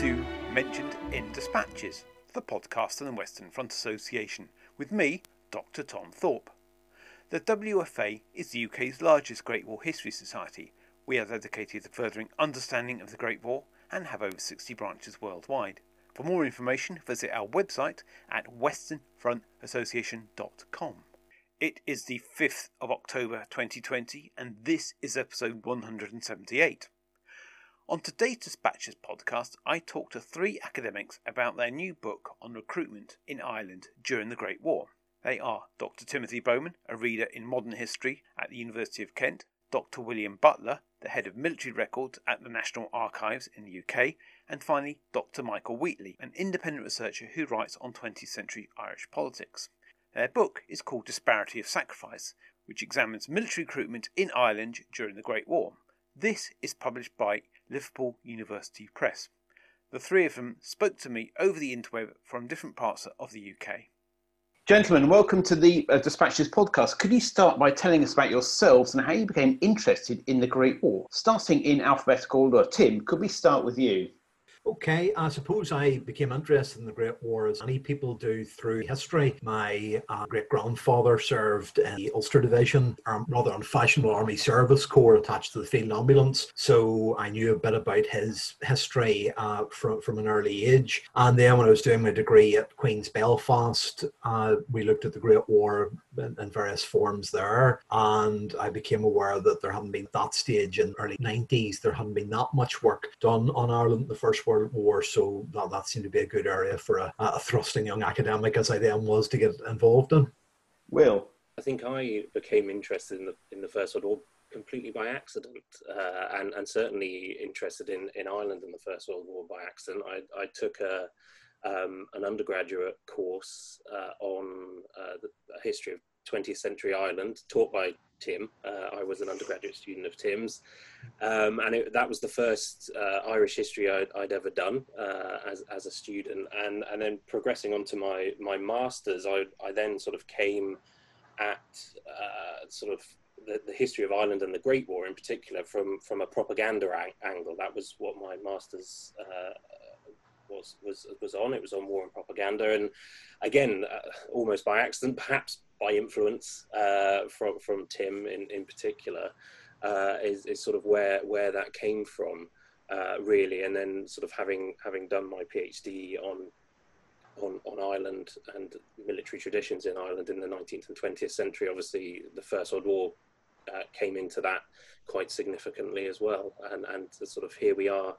Welcome to Mentioned in Dispatches, the podcast of the Western Front Association, with me, Dr. Tom Thorpe. The WFA is the UK's largest Great War History Society. We are dedicated to furthering understanding of the Great War and have over 60 branches worldwide. For more information, visit our website at westernfrontassociation.com. It is the 5th of October 2020, and this is episode 178. On today's Dispatches podcast, I talk to three academics about their new book on recruitment in Ireland during the Great War. They are Dr. Timothy Bowman, a reader in modern history at the University of Kent, Dr. William Butler, the head of military records at the National Archives in the UK, and finally Dr. Michael Wheatley, an independent researcher who writes on 20th century Irish politics. Their book is called Disparity of Sacrifice, which examines military recruitment in Ireland during the Great War. This is published by Liverpool University Press. The three of them spoke to me over the interweb from different parts of the UK. Gentlemen, welcome to the uh, Dispatches podcast. Could you start by telling us about yourselves and how you became interested in the Great War? Starting in alphabetical order, Tim, could we start with you? Okay, I suppose I became interested in the Great War as many people do through history. My uh, great grandfather served in the Ulster Division, or rather unfashionable Army Service Corps attached to the Field Ambulance. So I knew a bit about his history uh, from, from an early age. And then when I was doing my degree at Queen's Belfast, uh, we looked at the Great War in, in, various forms there. And I became aware that there hadn't been that stage in early 90s, there hadn't been that much work done on Ireland in the First World World War, so that, that seemed to be a good area for a, a thrusting young academic as I then was to get involved in. Will, I think I became interested in the in the First World War completely by accident, uh, and and certainly interested in in Ireland in the First World War by accident. I I took a um, an undergraduate course uh, on uh, the history of 20th century Ireland, taught by Tim. Uh, I was an undergraduate student of Tim's, um, and it, that was the first uh, Irish history I'd, I'd ever done uh, as, as a student. And, and then progressing on to my, my master's, I, I then sort of came at uh, sort of the, the, history of Ireland and the Great War in particular from, from a propaganda ang- angle. That was what my master's uh, was, was, was on. It was on war and propaganda. And again, uh, almost by accident, perhaps by influence uh, from from Tim in in particular uh, is is sort of where where that came from uh, really, and then sort of having having done my PhD on on on Ireland and military traditions in Ireland in the 19th and 20th century. Obviously, the First World War uh, came into that quite significantly as well, and and sort of here we are.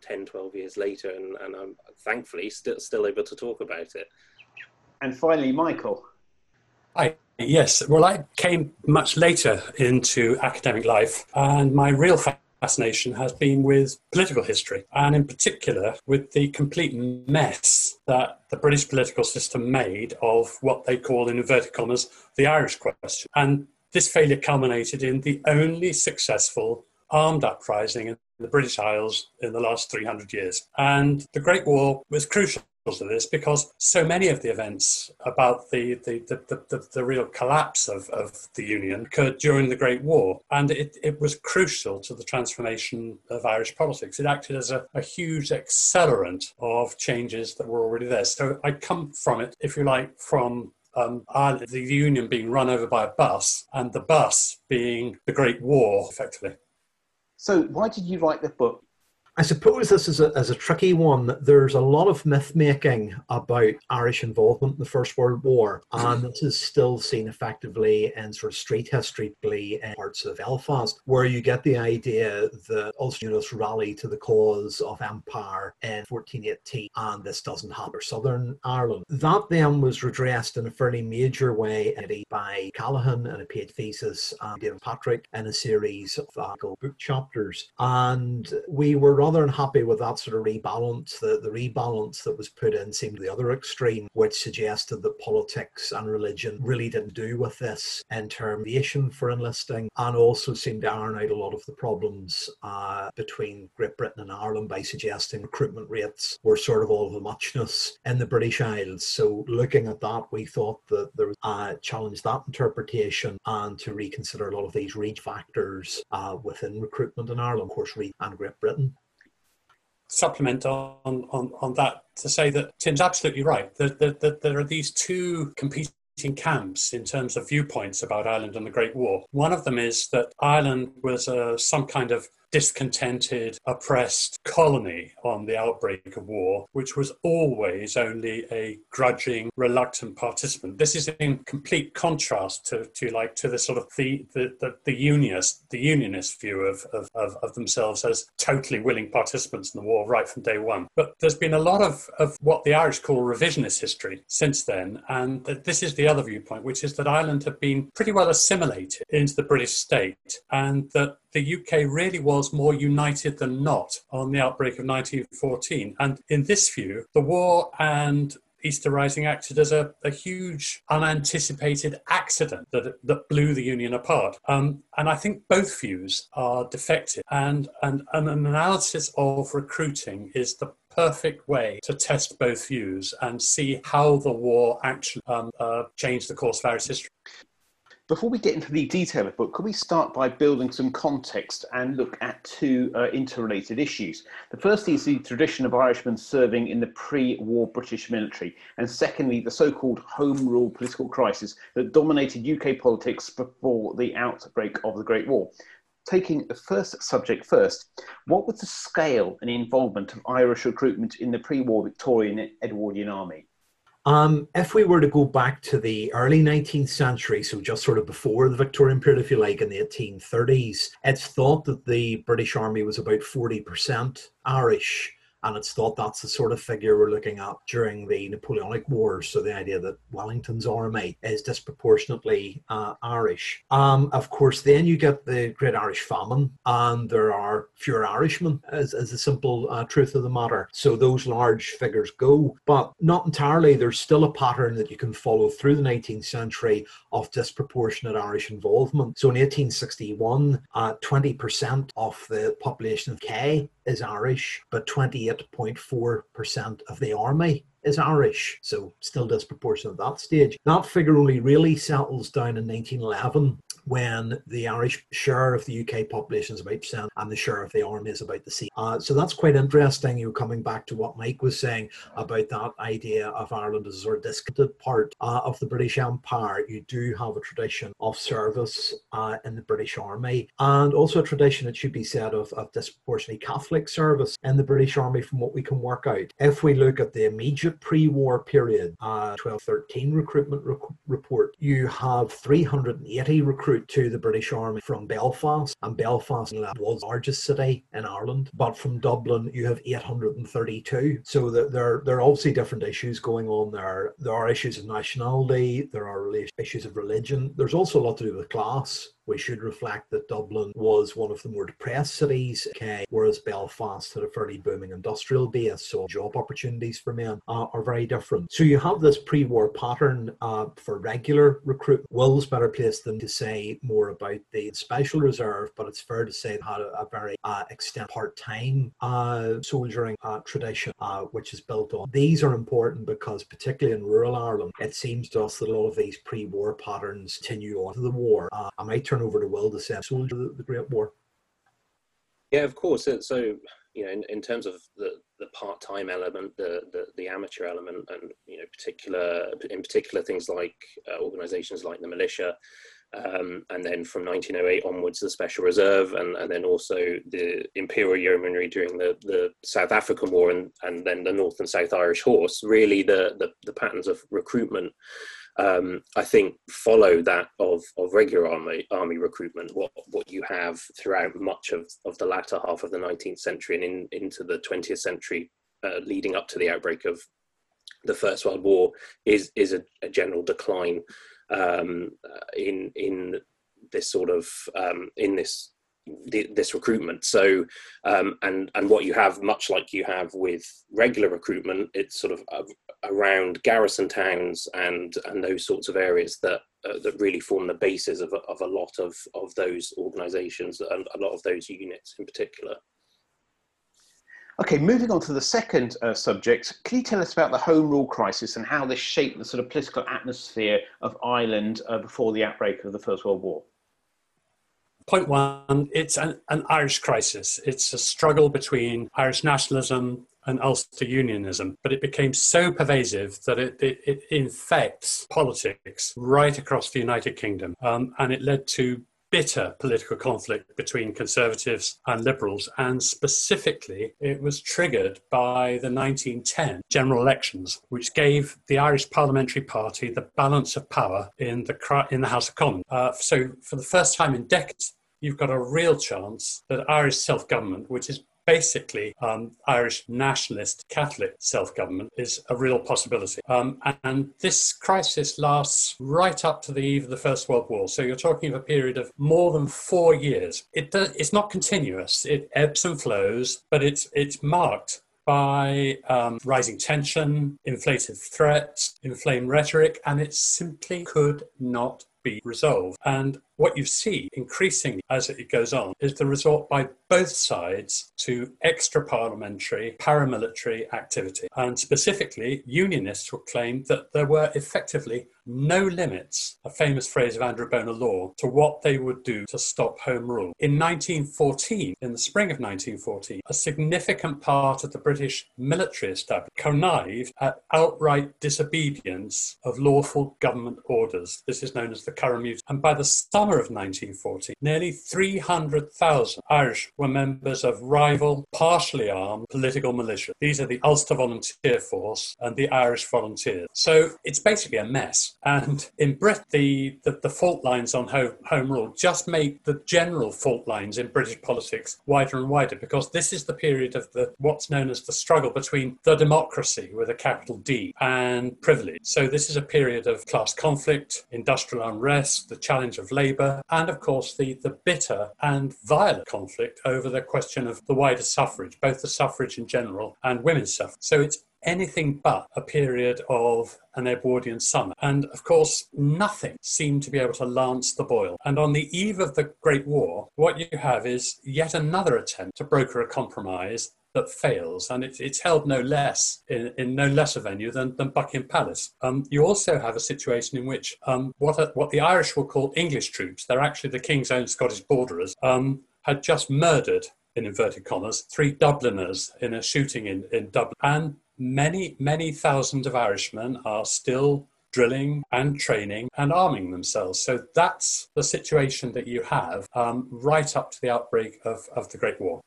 10 12 years later and, and i'm thankfully still still able to talk about it and finally michael Yes, well, I came much later into academic life, and my real fascination has been with political history, and in particular with the complete mess that the British political system made of what they call, in inverted commas, the Irish question. And this failure culminated in the only successful armed uprising in the British Isles in the last 300 years. And the Great War was crucial of this because so many of the events about the, the, the, the, the real collapse of, of the Union occurred during the Great War. And it, it was crucial to the transformation of Irish politics. It acted as a, a huge accelerant of changes that were already there. So I come from it, if you like, from um, Ireland, the Union being run over by a bus, and the bus being the Great War, effectively. So, why did you write the book? I suppose this is a, is a tricky one. There's a lot of myth making about Irish involvement in the First World War, and this is still seen effectively in sort of street history in parts of Belfast, where you get the idea that Ulster units rally to the cause of empire in 1418, and this doesn't happen in Southern Ireland. That then was redressed in a fairly major way by Callaghan in a PhD thesis and David Patrick in a series of book chapters, and we were rather unhappy with that sort of rebalance. The, the rebalance that was put in seemed the other extreme, which suggested that politics and religion really didn't do with this in termination for enlisting, and also seemed to iron out a lot of the problems uh, between Great Britain and Ireland by suggesting recruitment rates were sort of all of a muchness in the British Isles. So looking at that, we thought that there was a uh, challenge that interpretation and to reconsider a lot of these reach factors uh, within recruitment in Ireland, of course, and Great Britain. Supplement on, on, on that to say that Tim's absolutely right. That there, there are these two competing camps in terms of viewpoints about Ireland and the Great War. One of them is that Ireland was uh, some kind of discontented, oppressed colony on the outbreak of war, which was always only a grudging, reluctant participant. This is in complete contrast to, to like to the sort of the the, the, the unionist the unionist view of, of, of, of, themselves as totally willing participants in the war right from day one. But there's been a lot of, of what the Irish call revisionist history since then, and this is the other viewpoint, which is that Ireland had been pretty well assimilated into the British state, and that the UK really was more united than not on the outbreak of 1914. And in this view, the war and Easter Rising acted as a, a huge unanticipated accident that, that blew the Union apart. Um, and I think both views are defective. And, and, and an analysis of recruiting is the perfect way to test both views and see how the war actually um, uh, changed the course of Irish history. Before we get into the detail of the book, could we start by building some context and look at two uh, interrelated issues? The first is the tradition of Irishmen serving in the pre war British military, and secondly, the so called Home Rule political crisis that dominated UK politics before the outbreak of the Great War. Taking the first subject first, what was the scale and involvement of Irish recruitment in the pre war Victorian Edwardian Army? Um, if we were to go back to the early 19th century, so just sort of before the Victorian period, if you like, in the 1830s, it's thought that the British Army was about 40% Irish and it's thought that's the sort of figure we're looking at during the Napoleonic Wars. So the idea that Wellington's army is disproportionately uh, Irish. Um, of course, then you get the Great Irish Famine, and there are fewer Irishmen, as, as the simple uh, truth of the matter. So those large figures go, but not entirely. There's still a pattern that you can follow through the 19th century of disproportionate Irish involvement. So in 1861, uh, 20% of the population of K is Irish, but 28.4% of the army is Irish, so still disproportionate at that stage. That figure only really settles down in 1911 when the Irish share of the UK population is about percent and the share of the army is about the same. Uh, so that's quite interesting. You are coming back to what Mike was saying about that idea of Ireland as a sort of discontented part uh, of the British Empire. You do have a tradition of service uh, in the British Army and also a tradition, it should be said, of, of disproportionately Catholic service in the British Army from what we can work out. If we look at the immediate pre-war period, uh, 1213 recruitment rec- report, you have 380 recruits to the British Army from Belfast, and Belfast was the largest city in Ireland. But from Dublin, you have 832. So there, there are obviously different issues going on there. There are issues of nationality, there are issues of religion. There's also a lot to do with class we should reflect that Dublin was one of the more depressed cities, okay, whereas Belfast had a fairly booming industrial base, so job opportunities for men uh, are very different. So you have this pre-war pattern uh, for regular recruitment. Will's better placed than to say more about the special reserve, but it's fair to say it had a, a very uh, extent part-time uh, soldiering uh, tradition, uh, which is built on. These are important because, particularly in rural Ireland, it seems to us that a lot of these pre-war patterns continue on to the war. I might turn turn over to Will to say soldier the, the Great War. Yeah, of course. So you know, in, in terms of the, the part-time element, the, the, the amateur element, and you know, particular in particular things like uh, organisations like the militia, um, and then from 1908 onwards the Special Reserve, and, and then also the Imperial Yeomanry during the, the South African War, and, and then the North and South Irish Horse. Really, the, the, the patterns of recruitment um, I think follow that of, of regular army army recruitment. What what you have throughout much of, of the latter half of the 19th century and in, into the 20th century, uh, leading up to the outbreak of the First World War, is is a, a general decline um, in in this sort of um, in this this recruitment. So, um, and and what you have, much like you have with regular recruitment, it's sort of around garrison towns and and those sorts of areas that uh, that really form the basis of of a lot of of those organisations and a lot of those units in particular. Okay, moving on to the second uh, subject, can you tell us about the Home Rule crisis and how this shaped the sort of political atmosphere of Ireland uh, before the outbreak of the First World War? Point one, it's an, an Irish crisis. It's a struggle between Irish nationalism and Ulster unionism, but it became so pervasive that it, it, it infects politics right across the United Kingdom. Um, and it led to bitter political conflict between conservatives and liberals, and specifically, it was triggered by the 1910 general elections, which gave the Irish Parliamentary Party the balance of power in the in the House of Commons. Uh, so, for the first time in decades, you've got a real chance that Irish self government, which is basically um, Irish nationalist Catholic self government is a real possibility. Um, and this crisis lasts right up to the eve of the First World War. So you're talking of a period of more than four years. It does, it's not continuous, it ebbs and flows, but it's, it's marked by um, rising tension, inflated threats, inflamed rhetoric, and it simply could not be resolved. And what you see increasingly as it goes on is the resort by both sides to extra parliamentary paramilitary activity. And specifically, unionists will claim that there were effectively no limits, a famous phrase of Andrew Bonar Law, to what they would do to stop Home Rule. In 1914, in the spring of 1914, a significant part of the British military establishment connived at outright disobedience of lawful government orders. This is known as the Curragh And by the summer summer of 1940, nearly 300,000 Irish were members of rival, partially armed political militias. These are the Ulster Volunteer Force and the Irish Volunteers. So it's basically a mess. And in Britain, the, the, the fault lines on home, home rule just make the general fault lines in British politics wider and wider because this is the period of the what's known as the struggle between the democracy with a capital D and privilege. So this is a period of class conflict, industrial unrest, the challenge of labour and of course the, the bitter and violent conflict over the question of the wider suffrage, both the suffrage in general and women's suffrage. So it's anything but a period of an Edwardian summer. And of course, nothing seemed to be able to lance the boil. And on the eve of the Great War, what you have is yet another attempt to broker a compromise that fails, and it's, it's held no less in, in no less a venue than, than Buckingham Palace. Um, you also have a situation in which um, what, a, what the Irish will call English troops, they're actually the King's own Scottish borderers, um, had just murdered, in inverted commas, three Dubliners in a shooting in, in Dublin. And many, many thousands of Irishmen are still drilling and training and arming themselves. So that's the situation that you have um, right up to the outbreak of, of the Great War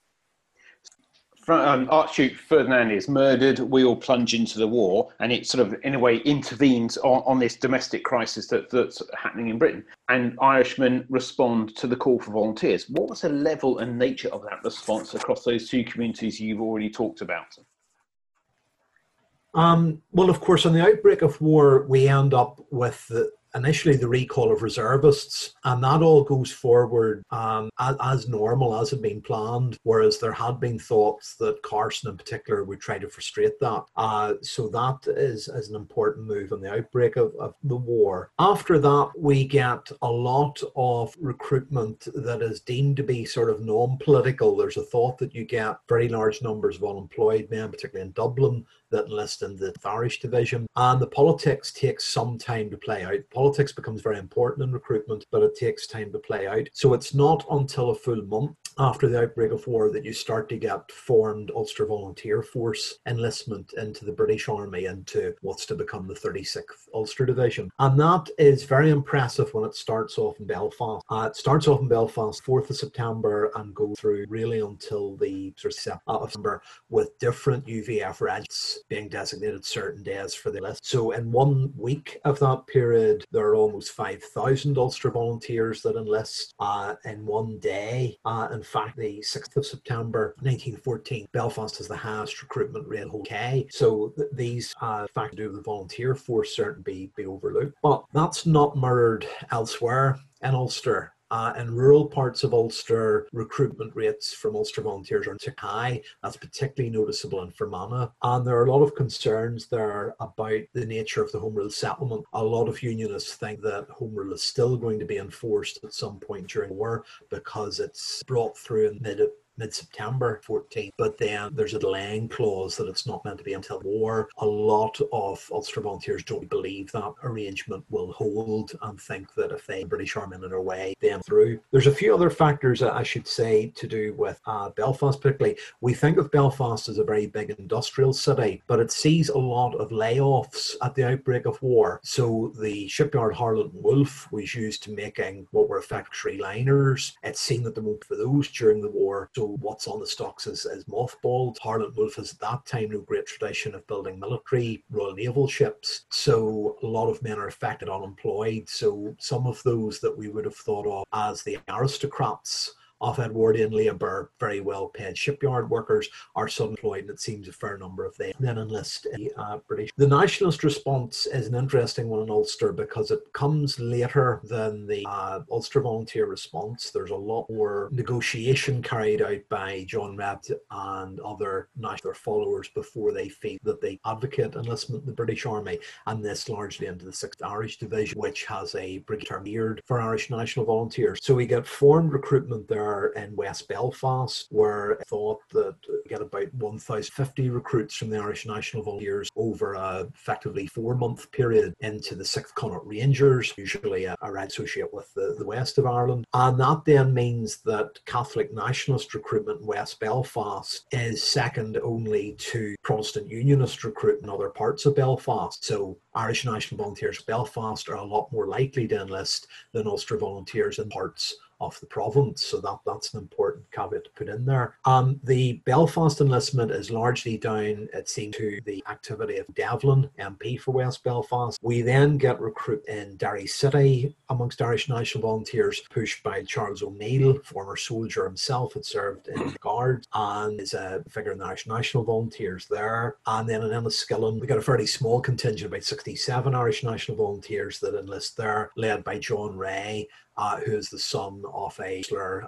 um, Archduke Ferdinand is murdered, we all plunge into the war, and it sort of, in a way, intervenes on, on this domestic crisis that, that's happening in Britain. And Irishmen respond to the call for volunteers. What was the level and nature of that response across those two communities you've already talked about? Um, well, of course, on the outbreak of war, we end up with the, initially the recall of reservists, and that all goes forward um, as, as, normal as had been planned. Whereas there had been thoughts that Carson, in particular, would try to frustrate that. Uh, so that is, is an important move in the outbreak of, of the war. After that, we get a lot of recruitment that is deemed to be sort of non-political. There's a thought that you get very large numbers of unemployed men, particularly in Dublin, that enlist in the Irish division. And the politics takes some time to play out. Politics becomes very important in recruitment, but it takes time to play out. So it's not until a full month after the outbreak of war that you start to get formed Ulster Volunteer Force enlistment into the British Army into what's to become the 36th Ulster Division. And that is very impressive when it starts off in Belfast. Uh, it starts off in Belfast 4th of September and goes through really until the sort of September with different UVF regiments being designated certain days for the list. So in one week of that period, there are almost 5,000 Ulster volunteers that enlist uh, in one day. Uh, in fact, the 6th of September 1914, Belfast has the highest recruitment rate in the UK. So th- these uh, factors to do the volunteer force certainly be, be overlooked. But that's not mirrored elsewhere in Ulster. Uh, in rural parts of Ulster, recruitment rates from Ulster volunteers are too high. That's particularly noticeable in Fermanagh. And there are a lot of concerns there about the nature of the Home Rule settlement. A lot of unionists think that Home Rule is still going to be enforced at some point during war because it's brought through in mid mid September 14th, but then there's a delaying clause that it's not meant to be until war. A lot of Ulster volunteers don't believe that arrangement will hold and think that if they British Army in their way, then through. There's a few other factors that I should say to do with uh, Belfast, particularly. We think of Belfast as a very big industrial city, but it sees a lot of layoffs at the outbreak of war. So the shipyard Harland Wolff was used to making what were factory liners. It's seen that the move for those during the war. So what's on the stocks is, is mothballed. Harland Wolff has at that time no great tradition of building military Royal Naval ships. So a lot of men are affected unemployed. So some of those that we would have thought of as the aristocrats of Edwardian labour, very well paid shipyard workers are employed, and it seems a fair number of them then enlist in uh, British. The nationalist response is an interesting one in Ulster because it comes later than the uh, Ulster volunteer response. There's a lot more negotiation carried out by John Rebb and other national followers before they feel that they advocate enlistment in the British Army, and this largely into the 6th Irish Division, which has a brigade for Irish National Volunteers. So we get formed recruitment there in West Belfast, where I thought that get about 1,050 recruits from the Irish National Volunteers over a effectively four month period into the 6th Connaught Rangers, usually a, a associate with the, the west of Ireland. And that then means that Catholic nationalist recruitment in West Belfast is second only to Protestant Unionist recruitment in other parts of Belfast. So Irish National Volunteers Belfast are a lot more likely to enlist than Ulster volunteers in parts of the province. So that, that's an important caveat to put in there. Um, the Belfast enlistment is largely down, it seems, to the activity of Devlin, MP for West Belfast. We then get recruit in Derry City amongst Irish National Volunteers, pushed by Charles O'Neill, former soldier himself, had served in the Guards and is a figure in the Irish National Volunteers there. And then in Enniskillen, we got a fairly small contingent, about 67 Irish National Volunteers that enlist there, led by John Ray uh, who is the son of a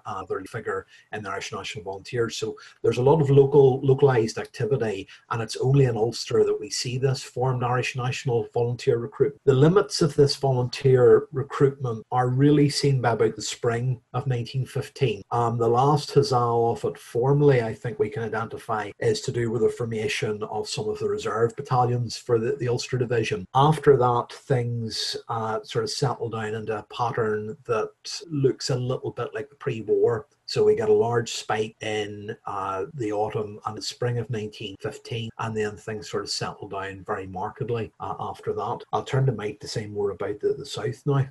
uh, figure in the Irish National Volunteers. So there's a lot of local localized activity, and it's only in Ulster that we see this formed Irish National Volunteer recruitment. The limits of this volunteer recruitment are really seen by about the spring of 1915. Um, the last huzzah of it formally, I think we can identify, is to do with the formation of some of the reserve battalions for the, the Ulster Division. After that, things uh, sort of settle down into a pattern that that looks a little bit like the pre-war. So we got a large spike in uh, the autumn and the spring of 1915, and then things sort of settled down very markedly uh, after that. I'll turn to Mike to say more about the, the South now.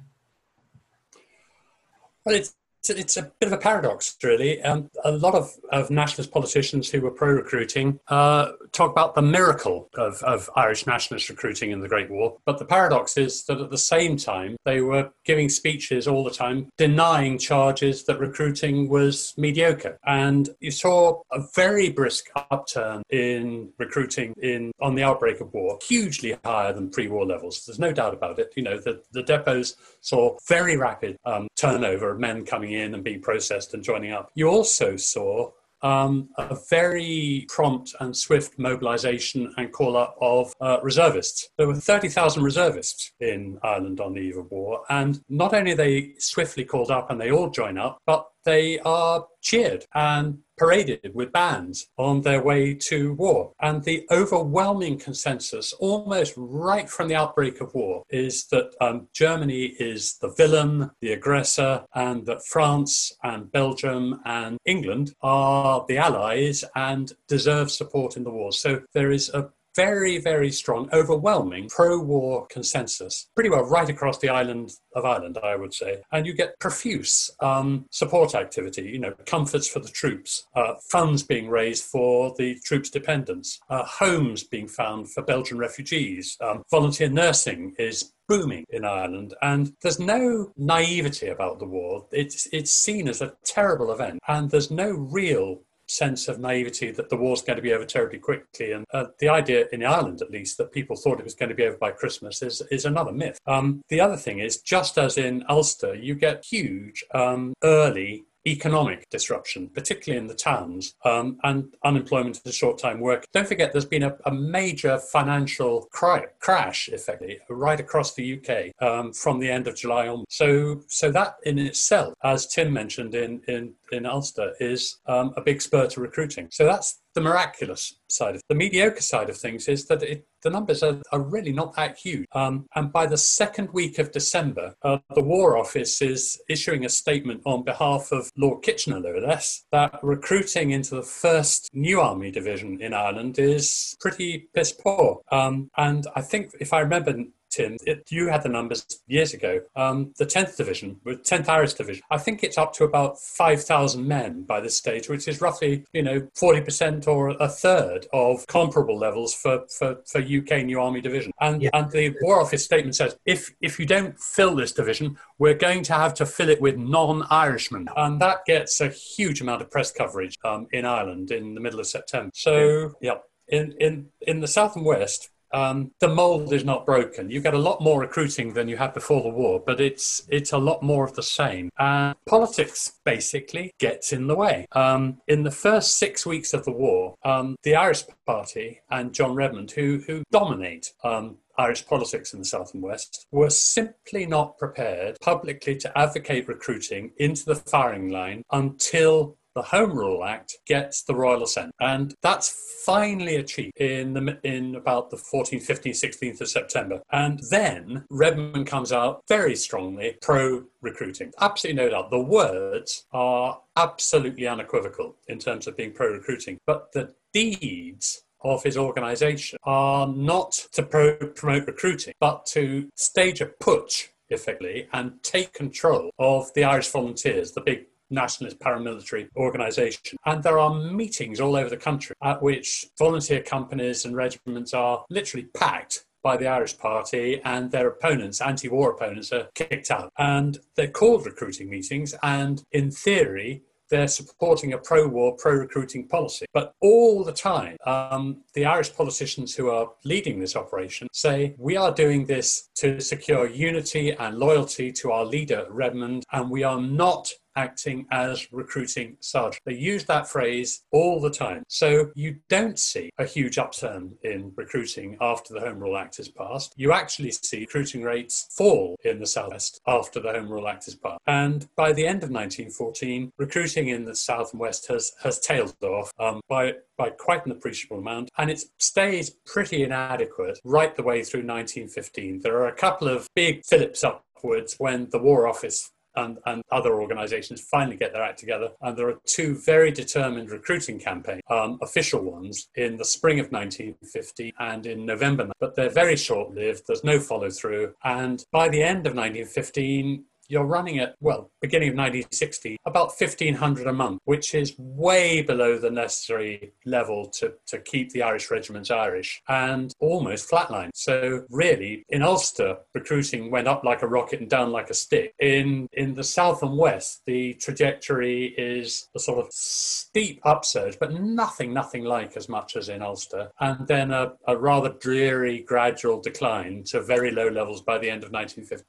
Well, it's it's a bit of a paradox, really. Um, a lot of, of nationalist politicians who were pro recruiting uh, talk about the miracle of, of Irish nationalist recruiting in the Great War. But the paradox is that at the same time, they were giving speeches all the time denying charges that recruiting was mediocre. And you saw a very brisk upturn in recruiting in on the outbreak of war, hugely higher than pre war levels. There's no doubt about it. You know, the, the depots saw very rapid um, turnover of men coming in and being processed and joining up. You also saw um, a very prompt and swift mobilization and call up of uh, reservists. There were 30,000 reservists in Ireland on the eve of war, and not only they swiftly called up and they all join up, but they are cheered and paraded with bands on their way to war. And the overwhelming consensus, almost right from the outbreak of war, is that um, Germany is the villain, the aggressor, and that France and Belgium and England are the allies and deserve support in the war. So there is a very, very strong, overwhelming pro war consensus, pretty well right across the island of Ireland, I would say. And you get profuse um, support activity, you know, comforts for the troops, uh, funds being raised for the troops' dependents, uh, homes being found for Belgian refugees, um, volunteer nursing is booming in Ireland, and there's no naivety about the war. It's it's seen as a terrible event, and there's no real sense of naivety that the war's going to be over terribly quickly. And uh, the idea, in Ireland at least, that people thought it was going to be over by Christmas is, is another myth. Um, the other thing is, just as in Ulster, you get huge um, early economic disruption, particularly in the towns, um, and unemployment and short-time work. Don't forget, there's been a, a major financial cry, crash, effectively, right across the UK um, from the end of July on. So, so that in itself, as Tim mentioned in in in Ulster is um, a big spur to recruiting. So that's the miraculous side of the mediocre side of things is that it, the numbers are, are, really not that huge. Um, and by the second week of December, uh, the War Office is issuing a statement on behalf of Lord Kitchener, no less, that recruiting into the first new army division in Ireland is pretty piss poor. Um, and I think, if I remember Tim, it, you had the numbers years ago. Um, the 10th Division, the 10th Irish Division, I think it's up to about 5,000 men by this stage, which is roughly, you know, 40% or a third of comparable levels for, for, for UK New Army Division. And, yeah. and the War Office statement says if, if you don't fill this division, we're going to have to fill it with non Irishmen. And that gets a huge amount of press coverage um, in Ireland in the middle of September. So, yeah. In, in, in the south and west, um, the mold is not broken. You get a lot more recruiting than you had before the war, but it's it's a lot more of the same. And politics basically gets in the way. Um, in the first six weeks of the war, um, the Irish Party and John Redmond, who who dominate um, Irish politics in the South and West were simply not prepared publicly to advocate recruiting into the firing line until the Home Rule Act gets the royal assent. And that's finally achieved in, the, in about the 14th, 15th, 16th of September. And then Redmond comes out very strongly pro recruiting. Absolutely no doubt. The words are absolutely unequivocal in terms of being pro recruiting, but the deeds of his organization are not to pro- promote recruiting, but to stage a putsch effectively and take control of the Irish volunteers, the big nationalist paramilitary organisation. And there are meetings all over the country at which volunteer companies and regiments are literally packed by the Irish Party and their opponents, anti war opponents, are kicked out. And they're called recruiting meetings, and in theory, they're supporting a pro war, pro recruiting policy. But all the time, um, the Irish politicians who are leading this operation say, We are doing this to secure unity and loyalty to our leader, Redmond, and we are not acting as recruiting sergeant. They use that phrase all the time. So you don't see a huge upturn in recruiting after the Home Rule Act is passed. You actually see recruiting rates fall in the Southwest after the Home Rule Act is passed. And by the end of 1914, recruiting in the South and West has, has tailed off um, by by quite an appreciable amount, and it stays pretty inadequate right the way through 1915. There are a couple of big fillips upwards when the War Office and, and other organizations finally get their act together. And there are two very determined recruiting campaigns, um, official ones, in the spring of 1950 and in November. But they're very short lived, there's no follow through. And by the end of 1915, you're running at, well, beginning of 1960, about 1500 a month, which is way below the necessary level to, to keep the Irish regiments Irish and almost flatline. So really, in Ulster, recruiting went up like a rocket and down like a stick. In, in the south and west, the trajectory is a sort of steep upsurge, but nothing, nothing like as much as in Ulster. And then a, a rather dreary gradual decline to very low levels by the end of 1950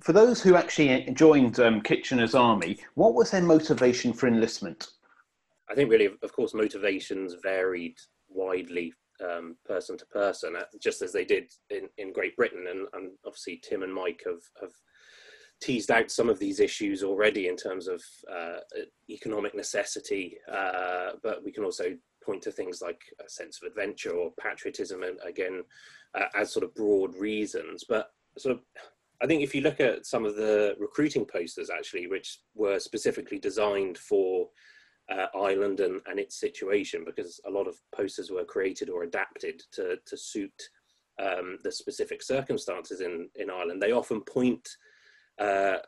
for those who actually joined um, Kitchener's army, what was their motivation for enlistment? I think really, of course, motivations varied widely um, person to person, uh, just as they did in, in Great Britain. And, and, obviously, Tim and Mike have, have teased out some of these issues already in terms of uh, economic necessity, uh, but we can also point to things like a sense of adventure or patriotism, and again, uh, as sort of broad reasons. But sort of I think if you look at some of the recruiting posters, actually, which were specifically designed for uh, Ireland and, and its situation, because a lot of posters were created or adapted to, to suit um, the specific circumstances in, in Ireland, they often point uh,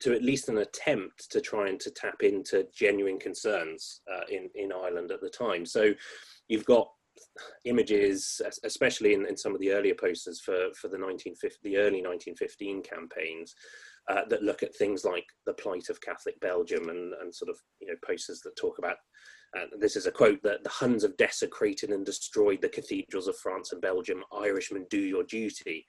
to at least an attempt to try and to tap into genuine concerns uh, in, in Ireland at the time. So you've got images, especially in, in some of the earlier posters for, for the 1950, the early 1915 campaigns, uh, that look at things like the plight of Catholic Belgium and, and sort of you know posters that talk about. Uh, this is a quote that the Huns have desecrated and destroyed the cathedrals of France and Belgium. Irishmen, do your duty.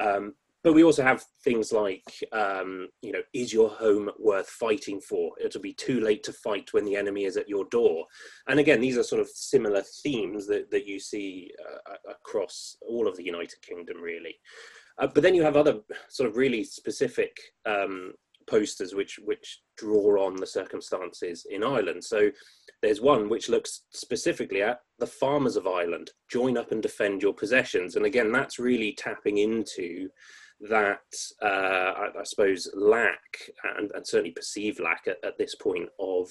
Um, but we also have things like, um, you know, is your home worth fighting for? It'll be too late to fight when the enemy is at your door. And again, these are sort of similar themes that, that you see uh, across all of the United Kingdom, really. Uh, but then you have other sort of really specific um, posters which which draw on the circumstances in Ireland. So there's one which looks specifically at the farmers of Ireland join up and defend your possessions, and again that's really tapping into that uh, I, I, suppose lack and, and, certainly perceived lack at, at this point of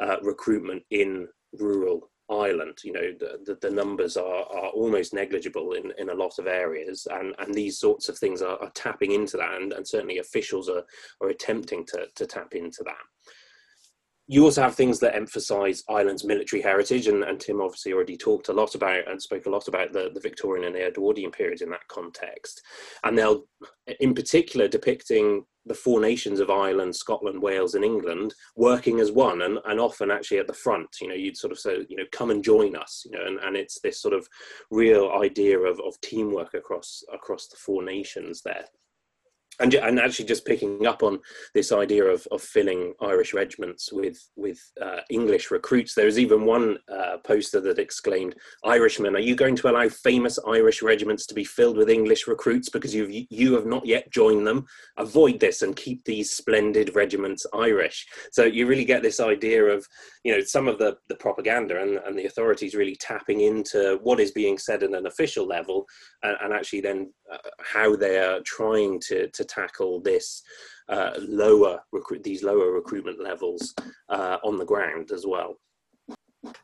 uh, recruitment in rural Ireland. You know, the, the, the, numbers are, are almost negligible in, in a lot of areas, and, and these sorts of things are, are tapping into that, and, and certainly officials are, are attempting to, to tap into that you also have things that emphasize Ireland's military heritage, and, and, Tim obviously already talked a lot about and spoke a lot about the, the Victorian and Edwardian periods in that context. And they'll, in particular, depicting the four nations of Ireland, Scotland, Wales, and England working as one, and, and often actually at the front. You know, you'd sort of say, you know, come and join us. You know, and, and it's this sort of real idea of, of teamwork across across the four nations there and, and actually just picking up on this idea of, of filling Irish regiments with with uh, English recruits. There was even one uh, poster that exclaimed, "Irishmen, are you going to allow famous Irish regiments to be filled with English recruits because you you have not yet joined them? Avoid this and keep these splendid regiments Irish." So you really get this idea of you know some of the the propaganda and, and the authorities really tapping into what is being said at an official level, and, and actually then uh, how they are trying to to tackle this uh, lower recruit these lower recruitment levels uh, on the ground as well.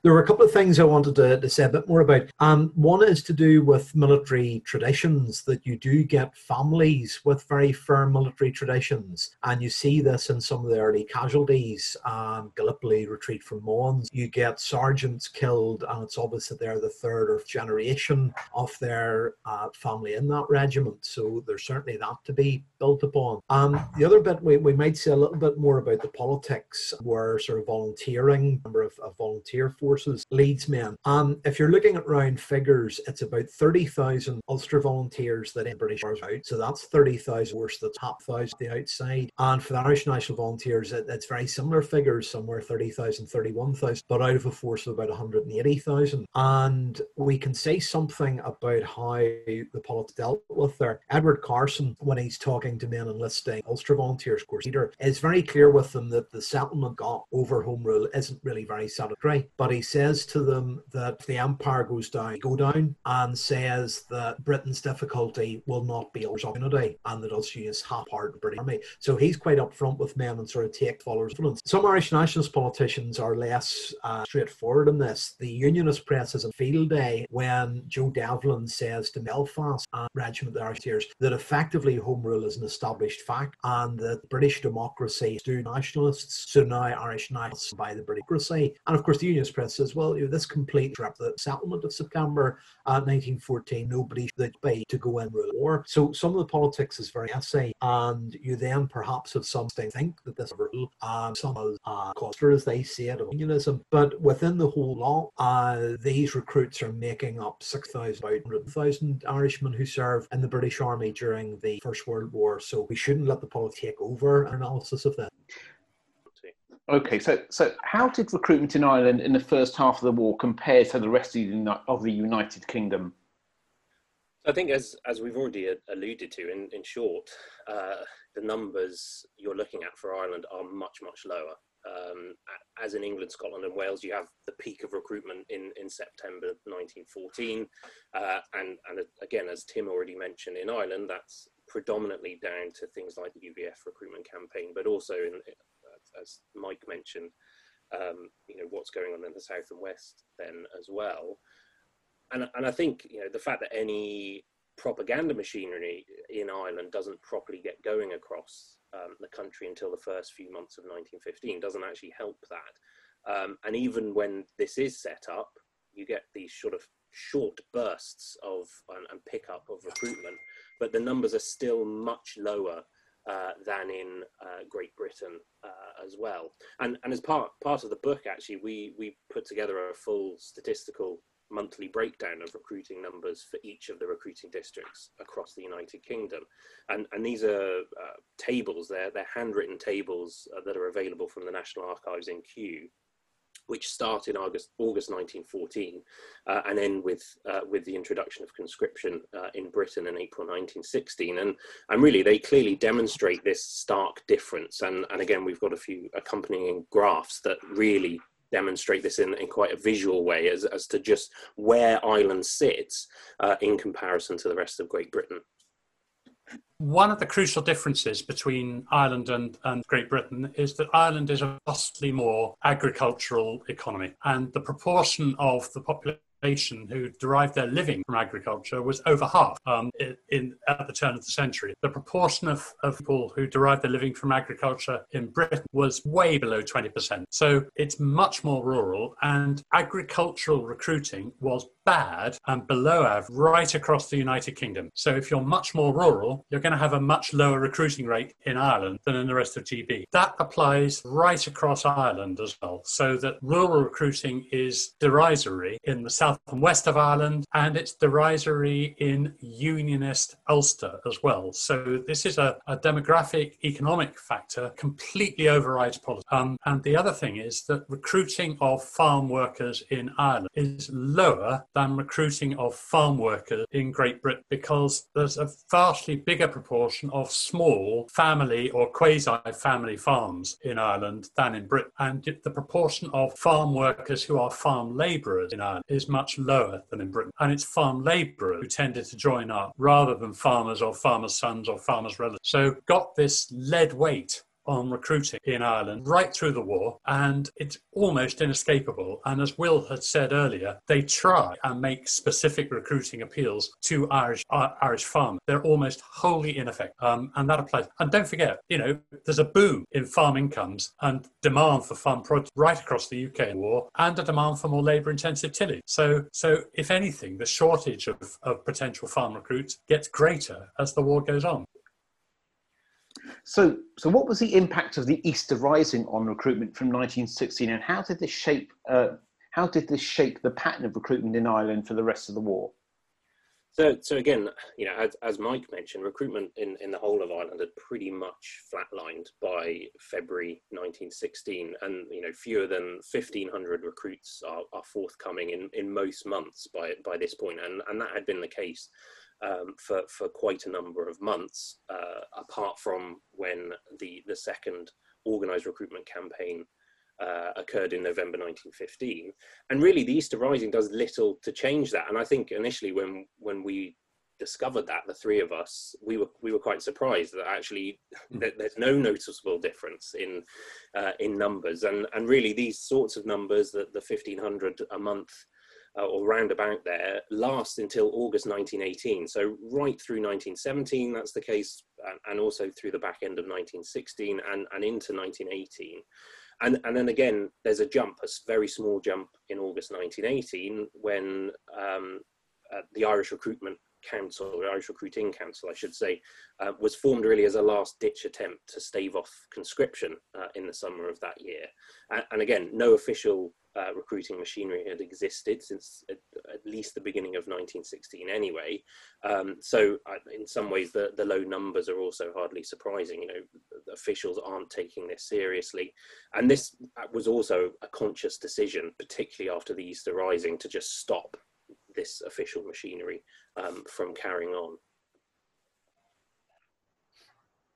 There were a couple of things I wanted to, to say a bit more about. Um, one is to do with military traditions, that you do get families with very firm military traditions. And you see this in some of the early casualties, um, Gallipoli retreat from Mons. You get sergeants killed, and it's obvious that they're the third or generation of their uh, family in that regiment. So there's certainly that to be built upon. Um, the other bit, we, we might say a little bit more about the politics, where sort of volunteering, number of, of volunteers forces leads men. Um, if you're looking at round figures, it's about 30,000 Ulster volunteers that in British Arms out. So that's 30,000 worse the top thousand the outside. And for the Irish National Volunteers, it, it's very similar figures, somewhere 30,000, 31,000, but out of a force of about 180,000. And we can say something about how the politics dealt with there. Edward Carson, when he's talking to men enlisting Ulster volunteers, of course, leader, is very clear with them that the settlement got over Home Rule isn't really very satisfactory but he says to them that the empire goes down, go down, and says that Britain's difficulty will not be opportunity, and that Ulster is half-hearted British army. So he's quite upfront with men and sort of take followers influence. Some Irish nationalist politicians are less uh, straightforward in this. The Unionist press is a field day when Joe Devlin says to Belfast and Regiment of the Irish that effectively Home Rule is an established fact and that British democracy do nationalists, so now Irish nationalists by the British democracy. And of course, the Union Press says, well, you know, this complete trap, the settlement of September uh, 1914, nobody should pay to go in rule war. So some of the politics is very essay, and you then perhaps have something think that this rule, um, some of uh, cluster, as they see it, of unionism. But within the whole lot, uh, these recruits are making up 6,000, about 100,000 Irishmen who serve in the British Army during the First World War. So we shouldn't let the politics take over an analysis of this. Okay, so so how did recruitment in Ireland in the first half of the war compare to the rest of the, of the United Kingdom? I think, as as we've already alluded to, in in short, uh, the numbers you're looking at for Ireland are much much lower. Um, as in England, Scotland, and Wales, you have the peak of recruitment in in September 1914, uh, and and again, as Tim already mentioned, in Ireland, that's predominantly down to things like the UVF recruitment campaign, but also in as Mike mentioned, um, you know what's going on in the south and west then as well. And and I think you know the fact that any propaganda machinery in Ireland doesn't properly get going across um, the country until the first few months of 1915 doesn't actually help that. Um, and even when this is set up, you get these sort of short bursts of and, and pickup of recruitment, but the numbers are still much lower uh, than in uh, Great Britain uh, as well. And, and as part, part of the book, actually, we, we put together a full statistical monthly breakdown of recruiting numbers for each of the recruiting districts across the United Kingdom. And, and these are uh, tables, they're, they're handwritten tables uh, that are available from the National Archives in Kew. Which start in August, August 1914 uh, and end with, uh, with the introduction of conscription uh, in Britain in April 1916. And, and really, they clearly demonstrate this stark difference. And, and again, we've got a few accompanying graphs that really demonstrate this in, in quite a visual way as, as to just where Ireland sits uh, in comparison to the rest of Great Britain. One of the crucial differences between Ireland and, and Great Britain is that Ireland is a vastly more agricultural economy, and the proportion of the population who derived their living from agriculture was over half um, in, in, at the turn of the century. The proportion of, of people who derived their living from agriculture in Britain was way below 20%. So it's much more rural, and agricultural recruiting was bad and below average right across the United Kingdom. So if you're much more rural, you're going to have a much lower recruiting rate in Ireland than in the rest of GB. That applies right across Ireland as well, so that rural recruiting is derisory in the south and west of Ireland, and it's derisory in unionist Ulster as well. So this is a, a demographic economic factor completely overrides politics. Um, and the other thing is that recruiting of farm workers in Ireland is lower than recruiting of farm workers in Great Britain because there's a vastly bigger proportion of small family or quasi family farms in Ireland than in Britain. And the proportion of farm workers who are farm labourers in Ireland is much lower than in Britain. And it's farm labourers who tended to join up rather than farmers or farmers' sons or farmers' relatives. So got this lead weight on recruiting in Ireland right through the war, and it's almost inescapable. And as Will had said earlier, they try and make specific recruiting appeals to Irish uh, Irish farmers. They're almost wholly ineffective, um, and that applies. And don't forget, you know, there's a boom in farm incomes and demand for farm products right across the UK war, and a demand for more labour-intensive tillage. So, so if anything, the shortage of, of potential farm recruits gets greater as the war goes on. So, so what was the impact of the Easter Rising on recruitment from 1916, and how did this shape uh, how did this shape the pattern of recruitment in Ireland for the rest of the war? So, so again, you know, as, as Mike mentioned, recruitment in, in the whole of Ireland had pretty much flatlined by February 1916, and you know, fewer than 1,500 recruits are, are forthcoming in, in most months by by this point, and and that had been the case um, for, for quite a number of months, uh, apart from when the, the second organised recruitment campaign uh, occurred in November 1915. And really, the Easter Rising does little to change that. And I think initially, when when we discovered that, the three of us, we were we were quite surprised that actually hmm. that there's no noticeable difference in uh, in numbers. And and really, these sorts of numbers, that the 1500 a month uh, or roundabout there last until August 1918. So right through 1917, that's the case, and, also through the back end of 1916 and, and into 1918. And, and then again, there's a jump, a very small jump in August 1918 when um, uh, the Irish Recruitment Council, the Irish Recruiting Council, I should say, uh, was formed really as a last ditch attempt to stave off conscription uh, in the summer of that year. And, and again, no official uh, recruiting machinery had existed since at, at, least the beginning of 1916 anyway. Um, so in some ways the, the low numbers are also hardly surprising. You know, officials aren't taking this seriously. And this was also a conscious decision, particularly after the Easter Rising, to just stop this official machinery um, from carrying on.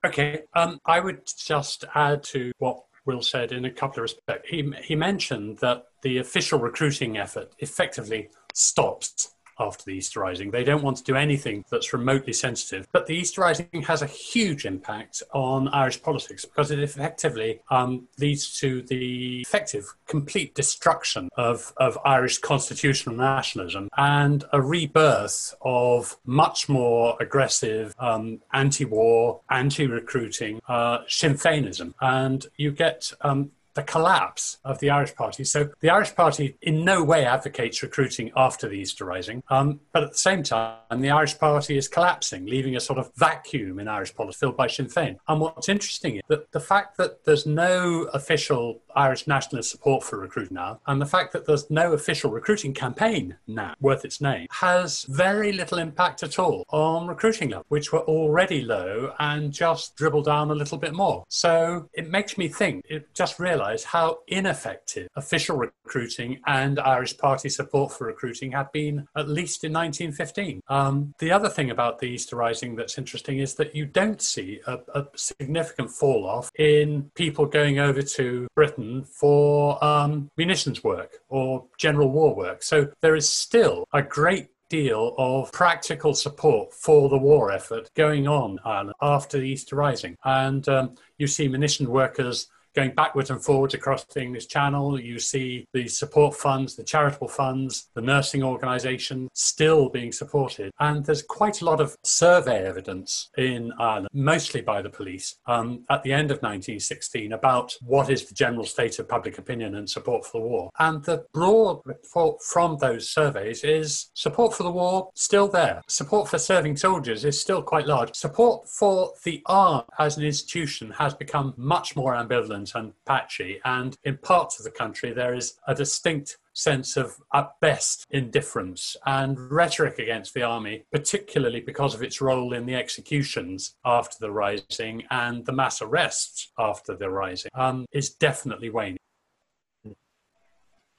Okay, um, I would just add to what Will said in a couple of respects. He, he mentioned that the official recruiting effort effectively stops after the Easter Rising. They don't want to do anything that's remotely sensitive. But the Easter Rising has a huge impact on Irish politics because it effectively um, leads to the effective, complete destruction of, of Irish constitutional nationalism and a rebirth of much more aggressive um, anti war, anti recruiting uh, Sinn Féinism. And you get um, the collapse of the Irish Party. So the Irish Party in no way advocates recruiting after the Easter Rising, um, but at the same time, the Irish Party is collapsing, leaving a sort of vacuum in Irish politics filled by Sinn Féin. And what's interesting is that the fact that there's no official Irish nationalist support for recruiting now, and the fact that there's no official recruiting campaign now worth its name, has very little impact at all on recruiting levels, which were already low and just dribble down a little bit more. So it makes me think, it just realised realise how ineffective official recruiting and Irish Party support for recruiting had been, at least in 1915. Um, the other thing about the Easter Rising that's interesting is that you don't see a, a significant fall off in people going over to Britain for um, munitions work or general war work. So there is still a great deal of practical support for the war effort going on Ireland after the Easter Rising. And um, you see munition workers going backwards and forwards across the English Channel. You see the support funds, the charitable funds, the nursing organisation still being supported. And there's quite a lot of survey evidence in Ireland, mostly by the police, um, at the end of 1916 about what is the general state of public opinion and support for the war. And the broad report from those surveys is support for the war still there. Support for serving soldiers is still quite large. Support for the army as an institution has become much more ambivalent and patchy. And in parts of the country, there is a distinct sense of, at best, indifference and rhetoric against the army, particularly because of its role in the executions after the rising and the mass arrests after the rising, um, is definitely waning.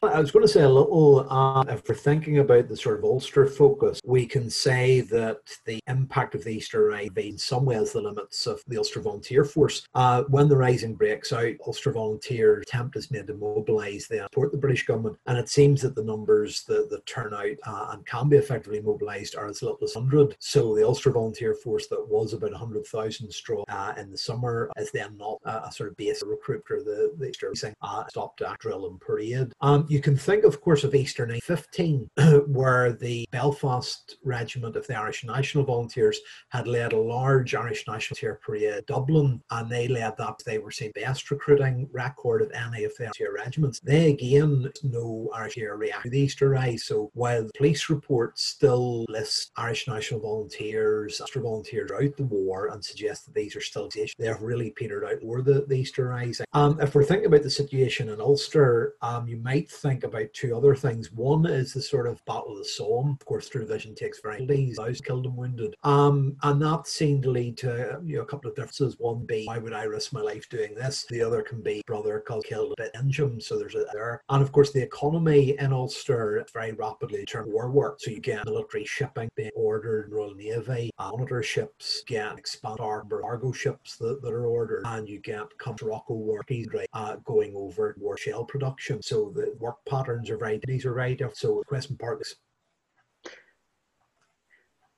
I was going to say a little, uh, if we're thinking about the sort of Ulster focus, we can say that the impact of the Easter Rising in some ways the limits of the Ulster Volunteer Force. Uh, when the Rising breaks out, Ulster Volunteer attempt is made to mobilise them, support the British government, and it seems that the numbers that, that turn out uh, and can be effectively mobilised are as little as 100. So the Ulster Volunteer Force that was about 100,000 strong uh, in the summer is then not a sort of base recruit for the, the Easter Rising, uh, stopped at drill and parade. Um, you can think, of course, of Easter 1915, where the Belfast Regiment of the Irish National Volunteers had led a large Irish National Volunteer parade Dublin, and they led that. They were saying best recruiting record of any of the volunteer regiments. They again no Irish here react to the Easter Rise. So while the police reports still list Irish National Volunteers, Ulster Volunteers out the war and suggest that these are still they have really petered out over the, the Easter Rising. Um, if we're thinking about the situation in Ulster, um, you might think about two other things. One is the sort of Battle of the Somme. Of course, True Division takes very days, killed and wounded. Um, and that seemed to lead to you know a couple of differences. One be why would I risk my life doing this? The other can be brother killed a bit Injum, so there's a there. And of course, the economy in Ulster very rapidly turned war work. So you get military shipping being ordered, Royal Navy, uh, monitor ships get expand our cargo ships that, that are ordered, and you get Rocco working uh, going over war shell production. So the work patterns are very these are very different. So Question Parks.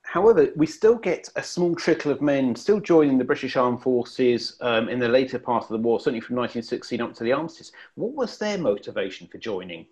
However, we still get a small trickle of men still joining the British Armed Forces um, in the later part of the war, certainly from 1916 up to the armistice. What was their motivation for joining?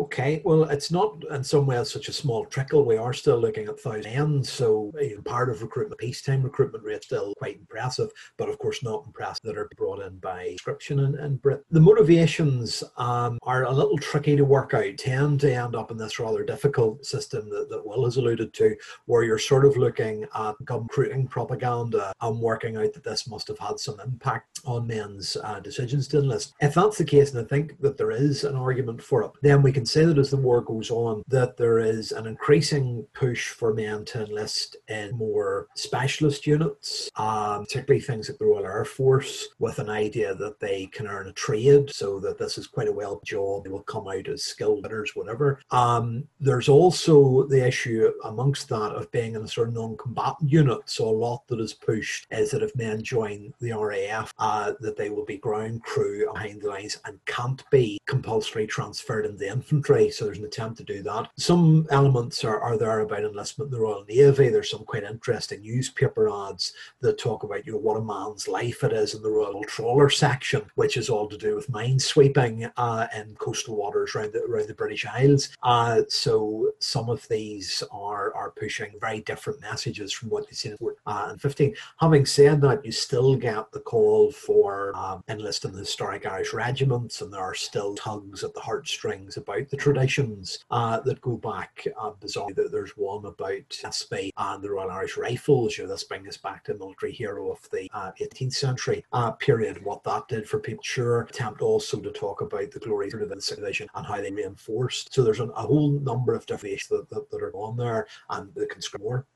Okay, well, it's not in some ways such a small trickle. We are still looking at thousands, so you part of recruitment, peacetime recruitment rate, still quite impressive, but of course not impressive that are brought in by conscription in, in Britain. The motivations um, are a little tricky to work out, tend to end up in this rather difficult system that, that Will has alluded to, where you're sort of looking at recruiting propaganda and working out that this must have had some impact on men's uh, decisions to enlist. If that's the case, and I think that there is an argument for it, then we can say that as the war goes on, that there is an increasing push for men to enlist in more specialist units, um, particularly things like the Royal Air Force, with an idea that they can earn a trade, so that this is quite a well job. They will come out as skilled bidders, whatever. Um, there's also the issue amongst that of being in a sort of non-combatant unit. So a lot that is pushed is that if men join the RAF, uh, that they will be ground crew behind the lines and can't be compulsory transferred into the infantry so there's an attempt to do that. Some elements are, are there about enlistment in the Royal Navy. There's some quite interesting newspaper ads that talk about you know what a man's life it is in the Royal Trawler section, which is all to do with mine sweeping uh, in coastal waters around the, around the British Isles. Uh, so some of these are are pushing very different messages from what you see in uh, and 15. Having said that, you still get the call for um, enlisting the historic Irish regiments, and there are still tugs at the heartstrings about the traditions uh, that go back uh, bizarrely. There's one about Espy and the Royal Irish Rifles. You know, this brings us back to military hero of the uh, 18th century uh, period. What that did for people, sure. Attempt also to talk about the glories of the civilization and how they reinforced. So there's an, a whole number of different that, that, that, are on there, and the conscript war.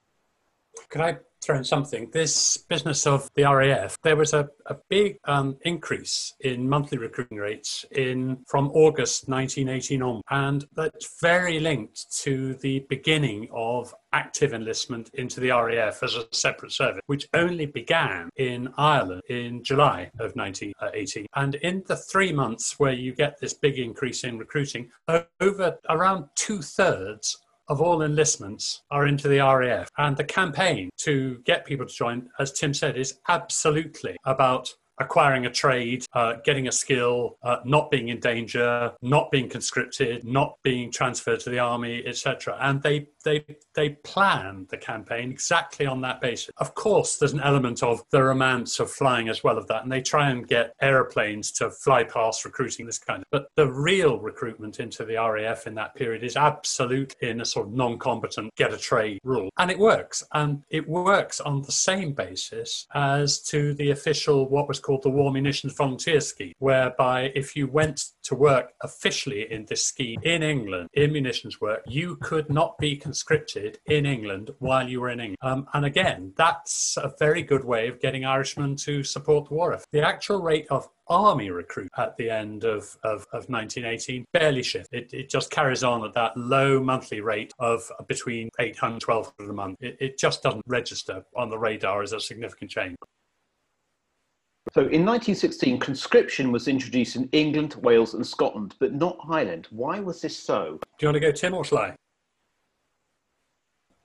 Could I throw in something. This business of the RAF, there was a, a big um, increase in monthly recruiting rates in from August 1918 on, and that's very linked to the beginning of active enlistment into the RAF as a separate service, which only began in Ireland in July of 1918. And in the three months where you get this big increase in recruiting, over around two thirds of all enlistments are into the RAF. And the campaign to get people to join, as Tim said, is absolutely about acquiring a trade, uh, getting a skill, uh, not being in danger, not being conscripted, not being transferred to the army, etc. And they they they plan the campaign exactly on that basis. Of course, there's an element of the romance of flying as well of that, and they try and get aeroplanes to fly past recruiting this kind of. But the real recruitment into the RAF in that period is absolute in a sort of non-combatant get a trade rule, and it works. And it works on the same basis as to the official what was called the War Munitions Volunteer Scheme, whereby if you went to work officially in this scheme in England in munitions work, you could not be conscripted in England while you were in England. Um, and again, that's a very good way of getting Irishmen to support the war effort. The actual rate of army recruit at the end of, of, of 1918 barely shift. It, it just carries on at that low monthly rate of between 800 and 1200 a month. It, it just doesn't register on the radar as a significant change. So in 1916, conscription was introduced in England, Wales, and Scotland, but not Ireland. Why was this so? Do you want to go, Tim, or shall I?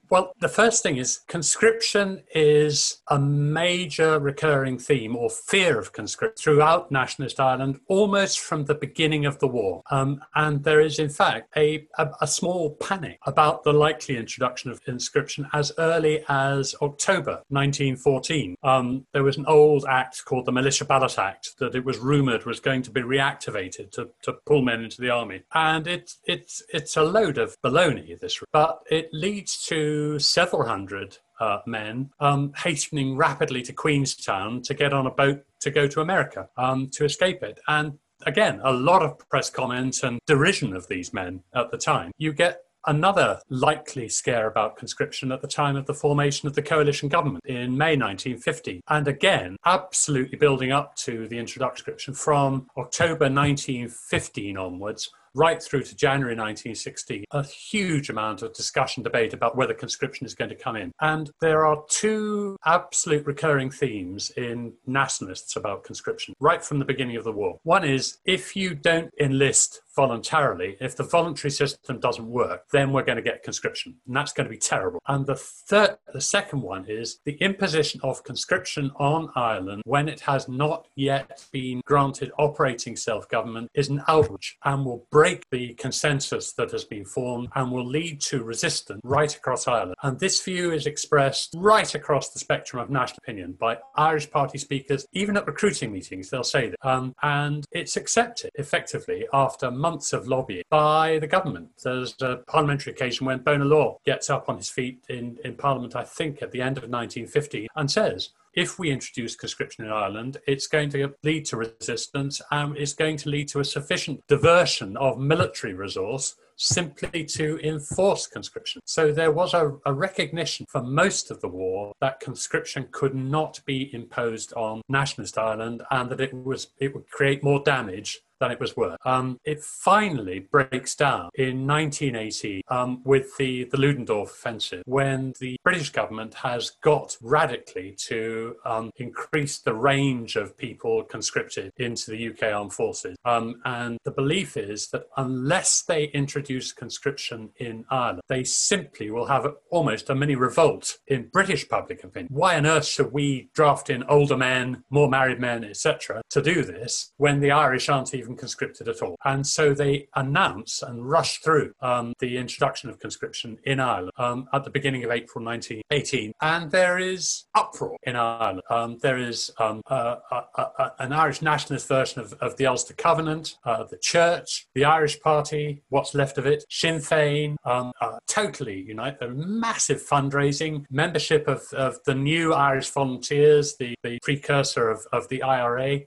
Well, the first thing is conscription is a major recurring theme or fear of conscription throughout nationalist Ireland almost from the beginning of the war. Um, and there is, in fact, a, a, a, small panic about the likely introduction of conscription as early as October 1914. Um, there was an old act called the Militia Ballot Act that it was rumoured was going to be reactivated to, to pull men into the army. And it, it's, it's a load of baloney, this, but it leads to several hundred uh, men um, hastening rapidly to Queenstown to get on a boat to go to America um, to escape it. And again, a lot of press comments and derision of these men at the time. You get another likely scare about conscription at the time of the formation of the coalition government in May 1950. And again, absolutely building up to the introduction from October 1915 onwards right through to January 1916, a huge amount of discussion, debate about whether conscription is going to come in. And there are two absolute recurring themes in nationalists about conscription right from the beginning of the war. One is if you don't enlist voluntarily, if the voluntary system doesn't work, then we're going to get conscription. And that's going to be terrible. And the third, the second one is the imposition of conscription on Ireland when it has not yet been granted operating self government is an outrage and will break the consensus that has been formed and will lead to resistance right across Ireland. And this view is expressed right across the spectrum of national opinion by Irish party speakers, even at recruiting meetings, they'll say that. Um, and it's accepted effectively after months months of lobbying by the government. There's a parliamentary occasion when Bonar Law gets up on his feet in, in Parliament, I think, at the end of 1950 and says, if we introduce conscription in Ireland, it's going to lead to resistance and it's going to lead to a sufficient diversion of military resource simply to enforce conscription. So there was a, a, recognition for most of the war that conscription could not be imposed on nationalist Ireland and that it was it would create more damage than it was worth. Um, it finally breaks down in 1980 um, with the, the Ludendorff offensive when the British government has got radically to um, increase the range of people conscripted into the UK armed forces. Um, and the belief is that unless they introduce conscription in Ireland, they simply will have almost a mini revolt in British public opinion. Why on earth should we draft in older men, more married men, etc., to do this when the Irish aren't even even conscripted at all. And so they announce and rush through um, the introduction of conscription in Ireland um, at the beginning of April 1918. And there is uproar in Ireland. Um, there is um, an Irish nationalist version of, of the Ulster Covenant, uh, the Church, the Irish Party, what's left of it, Sinn Féin, um, totally unite. A massive fundraising, membership of, of the new Irish Volunteers, the, the precursor of, of the IRA.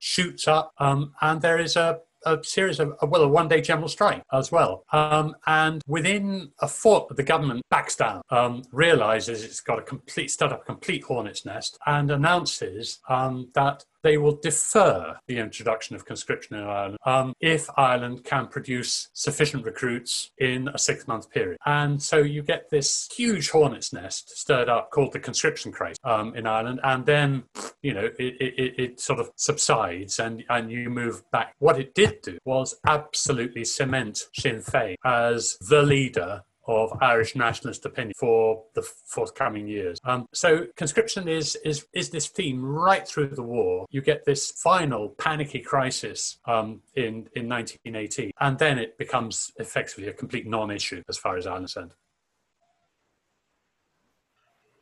Shoots up, um, and there is a a series of, well, a one day general strike as well. Um, and within a foot, the government backs down, um, realizes it's got a complete, start up a complete hornet's nest, and announces um, that they will defer the introduction of conscription in Ireland um, if Ireland can produce sufficient recruits in a six month period. And so you get this huge hornet's nest stirred up called the conscription crisis um, in Ireland. And then, you know, it, it, it, sort of subsides and, and you move back. What it did do was absolutely cement Sinn Féin as the leader of Irish nationalist opinion for the forthcoming years. Um, so conscription is, is, is this theme right through the war. You get this final panicky crisis um, in, in 1918, and then it becomes effectively a complete non-issue as far as Ireland's concerned.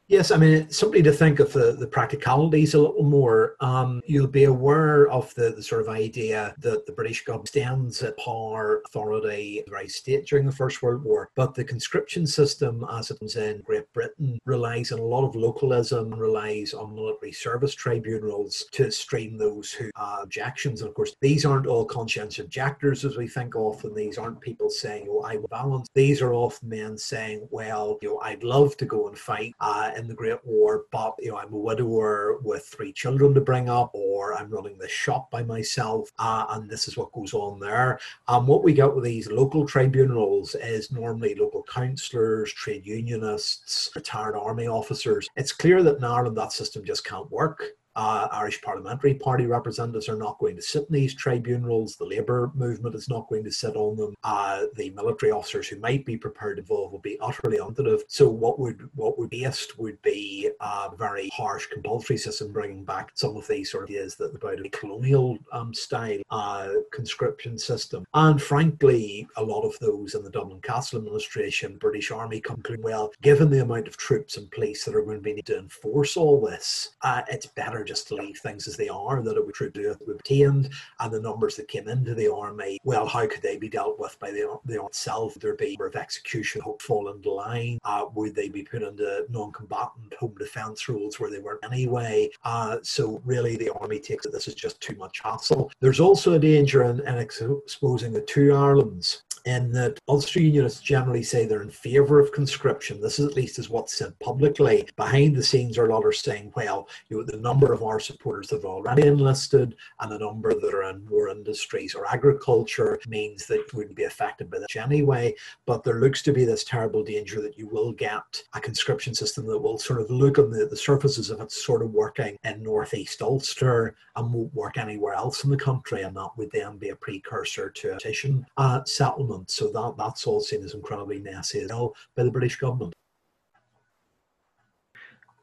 Yes, I mean, simply to think of the, the practicalities a little more. Um, you'll be aware of the, the sort of idea that the British government stands at power authority the right state during the First World War, but the conscription system, as it was in Great Britain, relies on a lot of localism, relies on military service tribunals to stream those who have objections. And of course, these aren't all conscientious objectors as we think often. These aren't people saying, oh, I will balance. These are often men saying, well, you know, I'd love to go and fight. Uh, in the Great War, but you know I'm a widower with three children to bring up, or I'm running the shop by myself, uh, and this is what goes on there. And um, what we get with these local tribunals is normally local councillors, trade unionists, retired army officers. It's clear that in Ireland that system just can't work. Uh, Irish Parliamentary Party representatives are not going to sit in these tribunals. The Labour movement is not going to sit on them. Uh, the military officers who might be prepared to involve will be utterly undative. So what would what would be best would be a very harsh compulsory system, bringing back some of these sort of ideas that about a colonial um, style uh, conscription system. And frankly, a lot of those in the Dublin Castle administration, British Army, conclude well, given the amount of troops and police that are going to be needed to enforce all this, uh, it's better just to leave things as they are, that it would be obtained, and the numbers that came into the army, well, how could they be dealt with by the, the itself? Would there be of execution hope fall into line? Uh, would they be put into non-combatant home defence rules where they weren't anyway? Uh, so really the army takes it this is just too much hassle. There's also a danger in, in exposing the two Irelands in that Ulster Unionists generally say they're in favour of conscription. This is at least is what's said publicly. Behind the scenes, a lot are saying, well, you know, the number of our supporters that have already enlisted and the number that are in war industries or agriculture means that wouldn't be affected by this anyway. But there looks to be this terrible danger that you will get a conscription system that will sort of look on the, the surface as if it's sort of working in northeast Ulster and won't work anywhere else in the country, and that would then be a precursor to a petition uh, settlement so that, that's all seen as incredibly nasty as well by the British government.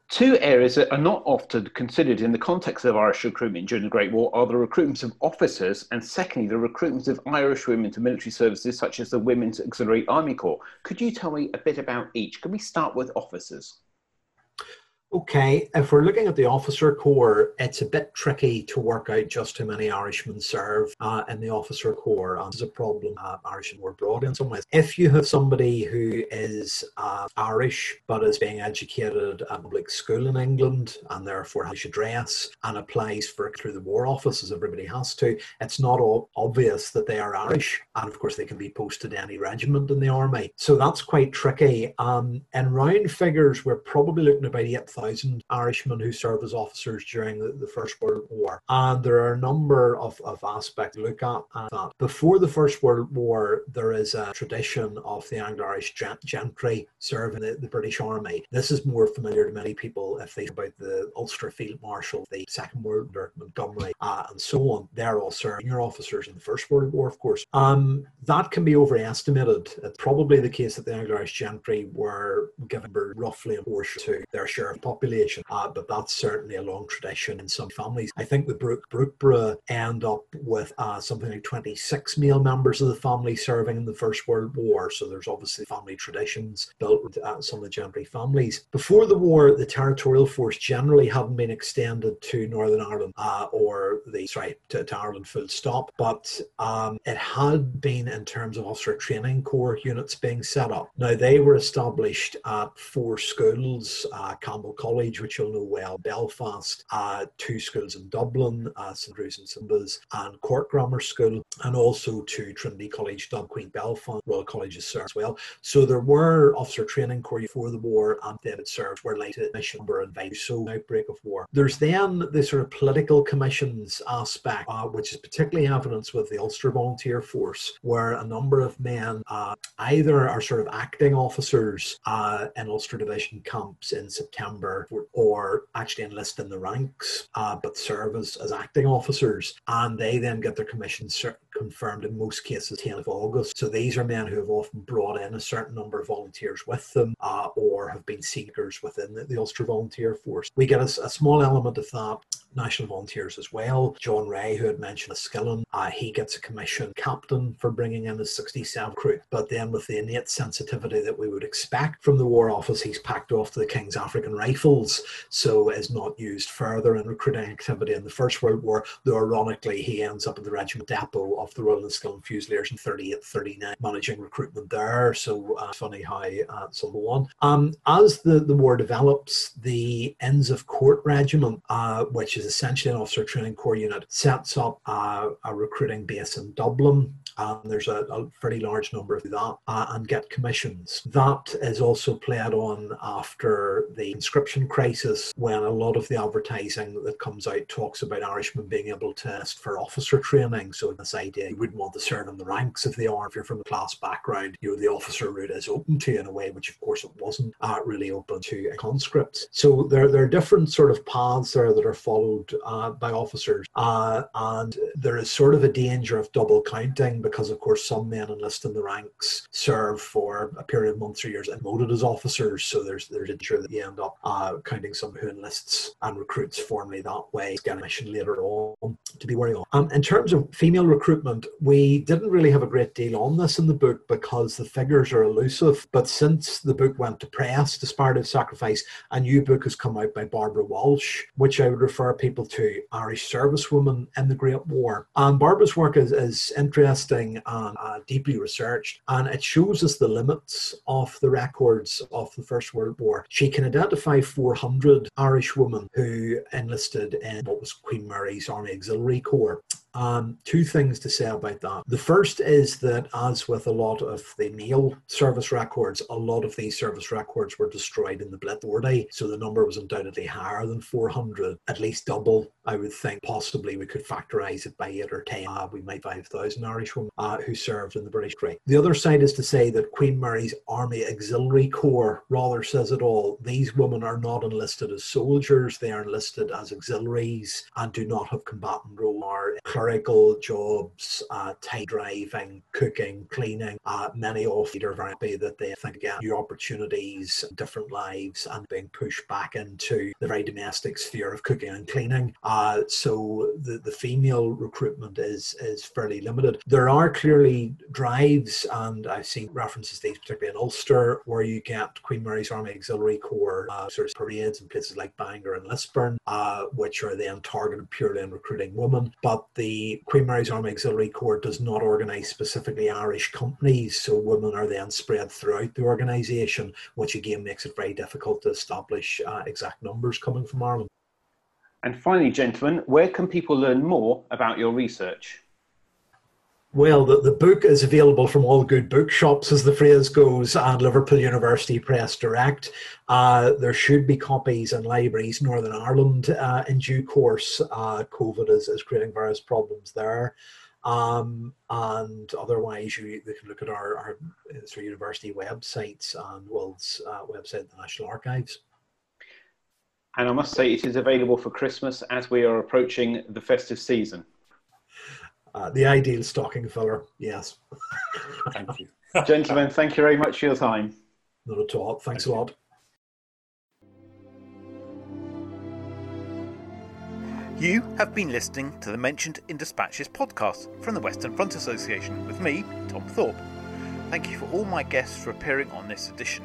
Two areas that are not often considered in the context of Irish recruitment during the Great War are the recruitment of officers and secondly the recruitment of Irish women to military services such as the Women's Auxiliary Army Corps. Could you tell me a bit about each? Can we start with officers? Okay, if we're looking at the officer corps, it's a bit tricky to work out just how many Irishmen serve uh, in the officer corps. And there's a problem uh, Irishmen were abroad in some ways. If you have somebody who is uh, Irish but is being educated at public school in England and therefore has a dress and applies for through the War Office as everybody has to, it's not all obvious that they are Irish. And of course, they can be posted any regiment in the army. So that's quite tricky. Um, in round figures, we're probably looking about 8,000 thousand Irishmen who served as officers during the, the, First World War. And there are a number of, of aspects to look at that. Before the First World War, there is a tradition of the Anglo Irish gentry serving the, the, British Army. This is more familiar to many people if they about the Ulster Field Marshal, the Second World War, Montgomery, uh, and so on. They're all senior officers in the First World War, of course. Um, that can be overestimated. It's probably the case that the Anglo Irish gentry were given roughly a portion to their share of population, uh, but that's certainly a long tradition in some families. I think the Brook Brookeborough end up with uh, something like 26 male members of the family serving in the First World War. So there's obviously family traditions built with uh, some of the gentry families. Before the war, the territorial force generally hadn't been extended to Northern Ireland uh, or the sorry to, to, Ireland full stop, but um, it had been in terms of officer training corps units being set up. Now they were established at four schools: uh, Campbell College, which you'll know well, Belfast, uh, two schools in Dublin, uh, St Andrews and St B's, and Cork Grammar School, and also to Trinity College, Dub Queen Belfast, Royal Colleges served as well. So there were officer training corps for the war, and then it served where later mission number and so outbreak of war. There's then the sort of political commissions aspect, uh, which is particularly evidence with the Ulster Volunteer Force, where a number of men uh, either are sort of acting officers uh, in Ulster Division camps in September or actually enlist in the ranks uh, but serve as, as acting officers. And they then get their commissions confirmed in most cases 10th of August. So these are men who have often brought in a certain number of volunteers with them uh, or have been seekers within the, the Ulster Volunteer Force. We get a, a small element of that national volunteers as well. John Ray, who had mentioned a uh, he gets a commission captain for bringing in his 67 crew. But then, with the innate sensitivity that we would expect from the War Office, he's packed off to the King's African Rifles, so is not used further in recruiting activity in the First World War. Though, ironically, he ends up at the regiment depot of the Royal Inniskilling Fusiliers in 38 39, managing recruitment there. So, uh, funny how uh, so on. Um, as the, the war develops, the Inns of Court Regiment, uh, which is essentially an officer training corps unit, sets up a recruiting base in Dublin. And there's a, a fairly large number of that uh, and get commissions. That is also played on after the conscription crisis when a lot of the advertising that comes out talks about Irishmen being able to test for officer training. So this idea you wouldn't want to serve in the ranks of the army if you're from a class background. You know, the officer route is open to you in a way which of course it wasn't uh, really open to conscripts. So there, there are different sort of paths there that are followed uh, by officers. Uh, and there is sort of a danger of double counting because, of course, some men enlist in the ranks, serve for a period of months or years, and voted as officers. So there's there's a that you end up uh, counting some who enlists and recruits formally that way, get a mission later on to be wary of. Um, in terms of female recruitment, we didn't really have a great deal on this in the book because the figures are elusive. But since the book went to press, Disparity of Sacrifice, a new book has come out by Barbara Walsh, which I would refer people to Irish servicewomen in the Great War. And Barbara's work is, is interesting and uh, deeply researched, and it shows us the limits of the records of the First World War. She can identify 400 Irish women who enlisted in what was Queen Mary's Army Auxiliary Corps. Um, two things to say about that. The first is that, as with a lot of the male service records, a lot of these service records were destroyed in the Blitz Day, so the number was undoubtedly higher than 400, at least double. I would think possibly we could factorize it by eight or ten. Uh, we might 5,000 Irish women uh, who served in the British Army. The other side is to say that Queen Mary's Army Auxiliary Corps rather says it all. These women are not enlisted as soldiers, they are enlisted as auxiliaries and do not have combatant role or clerical jobs, uh, driving, cooking, cleaning. Uh, many of them are very happy that they think again new opportunities, different lives, and being pushed back into the very domestic sphere of cooking and cleaning. Uh, so the, the female recruitment is is fairly limited. There are clearly drives, and I've seen references to these, particularly in Ulster, where you get Queen Mary's Army Auxiliary Corps uh, sort of parades in places like Bangor and Lisburn, uh, which are then targeted purely on recruiting women. But the Queen Mary's Army Auxiliary Corps does not organise specifically Irish companies, so women are then spread throughout the organisation, which again makes it very difficult to establish uh, exact numbers coming from Ireland. And finally, gentlemen, where can people learn more about your research? Well, the, the book is available from all good bookshops, as the phrase goes, and Liverpool University Press Direct. Uh, there should be copies in libraries Northern Ireland uh, in due course. Uh, COVID is, is creating various problems there. Um, and otherwise, you, you can look at our, our sort university websites and Will's uh, website, the National Archives. And I must say, it is available for Christmas as we are approaching the festive season. Uh, the ideal stocking filler, yes. thank you. Gentlemen, thank you very much for your time. Not at all. Thanks thank a lot. You have been listening to the Mentioned in Dispatches podcast from the Western Front Association with me, Tom Thorpe. Thank you for all my guests for appearing on this edition.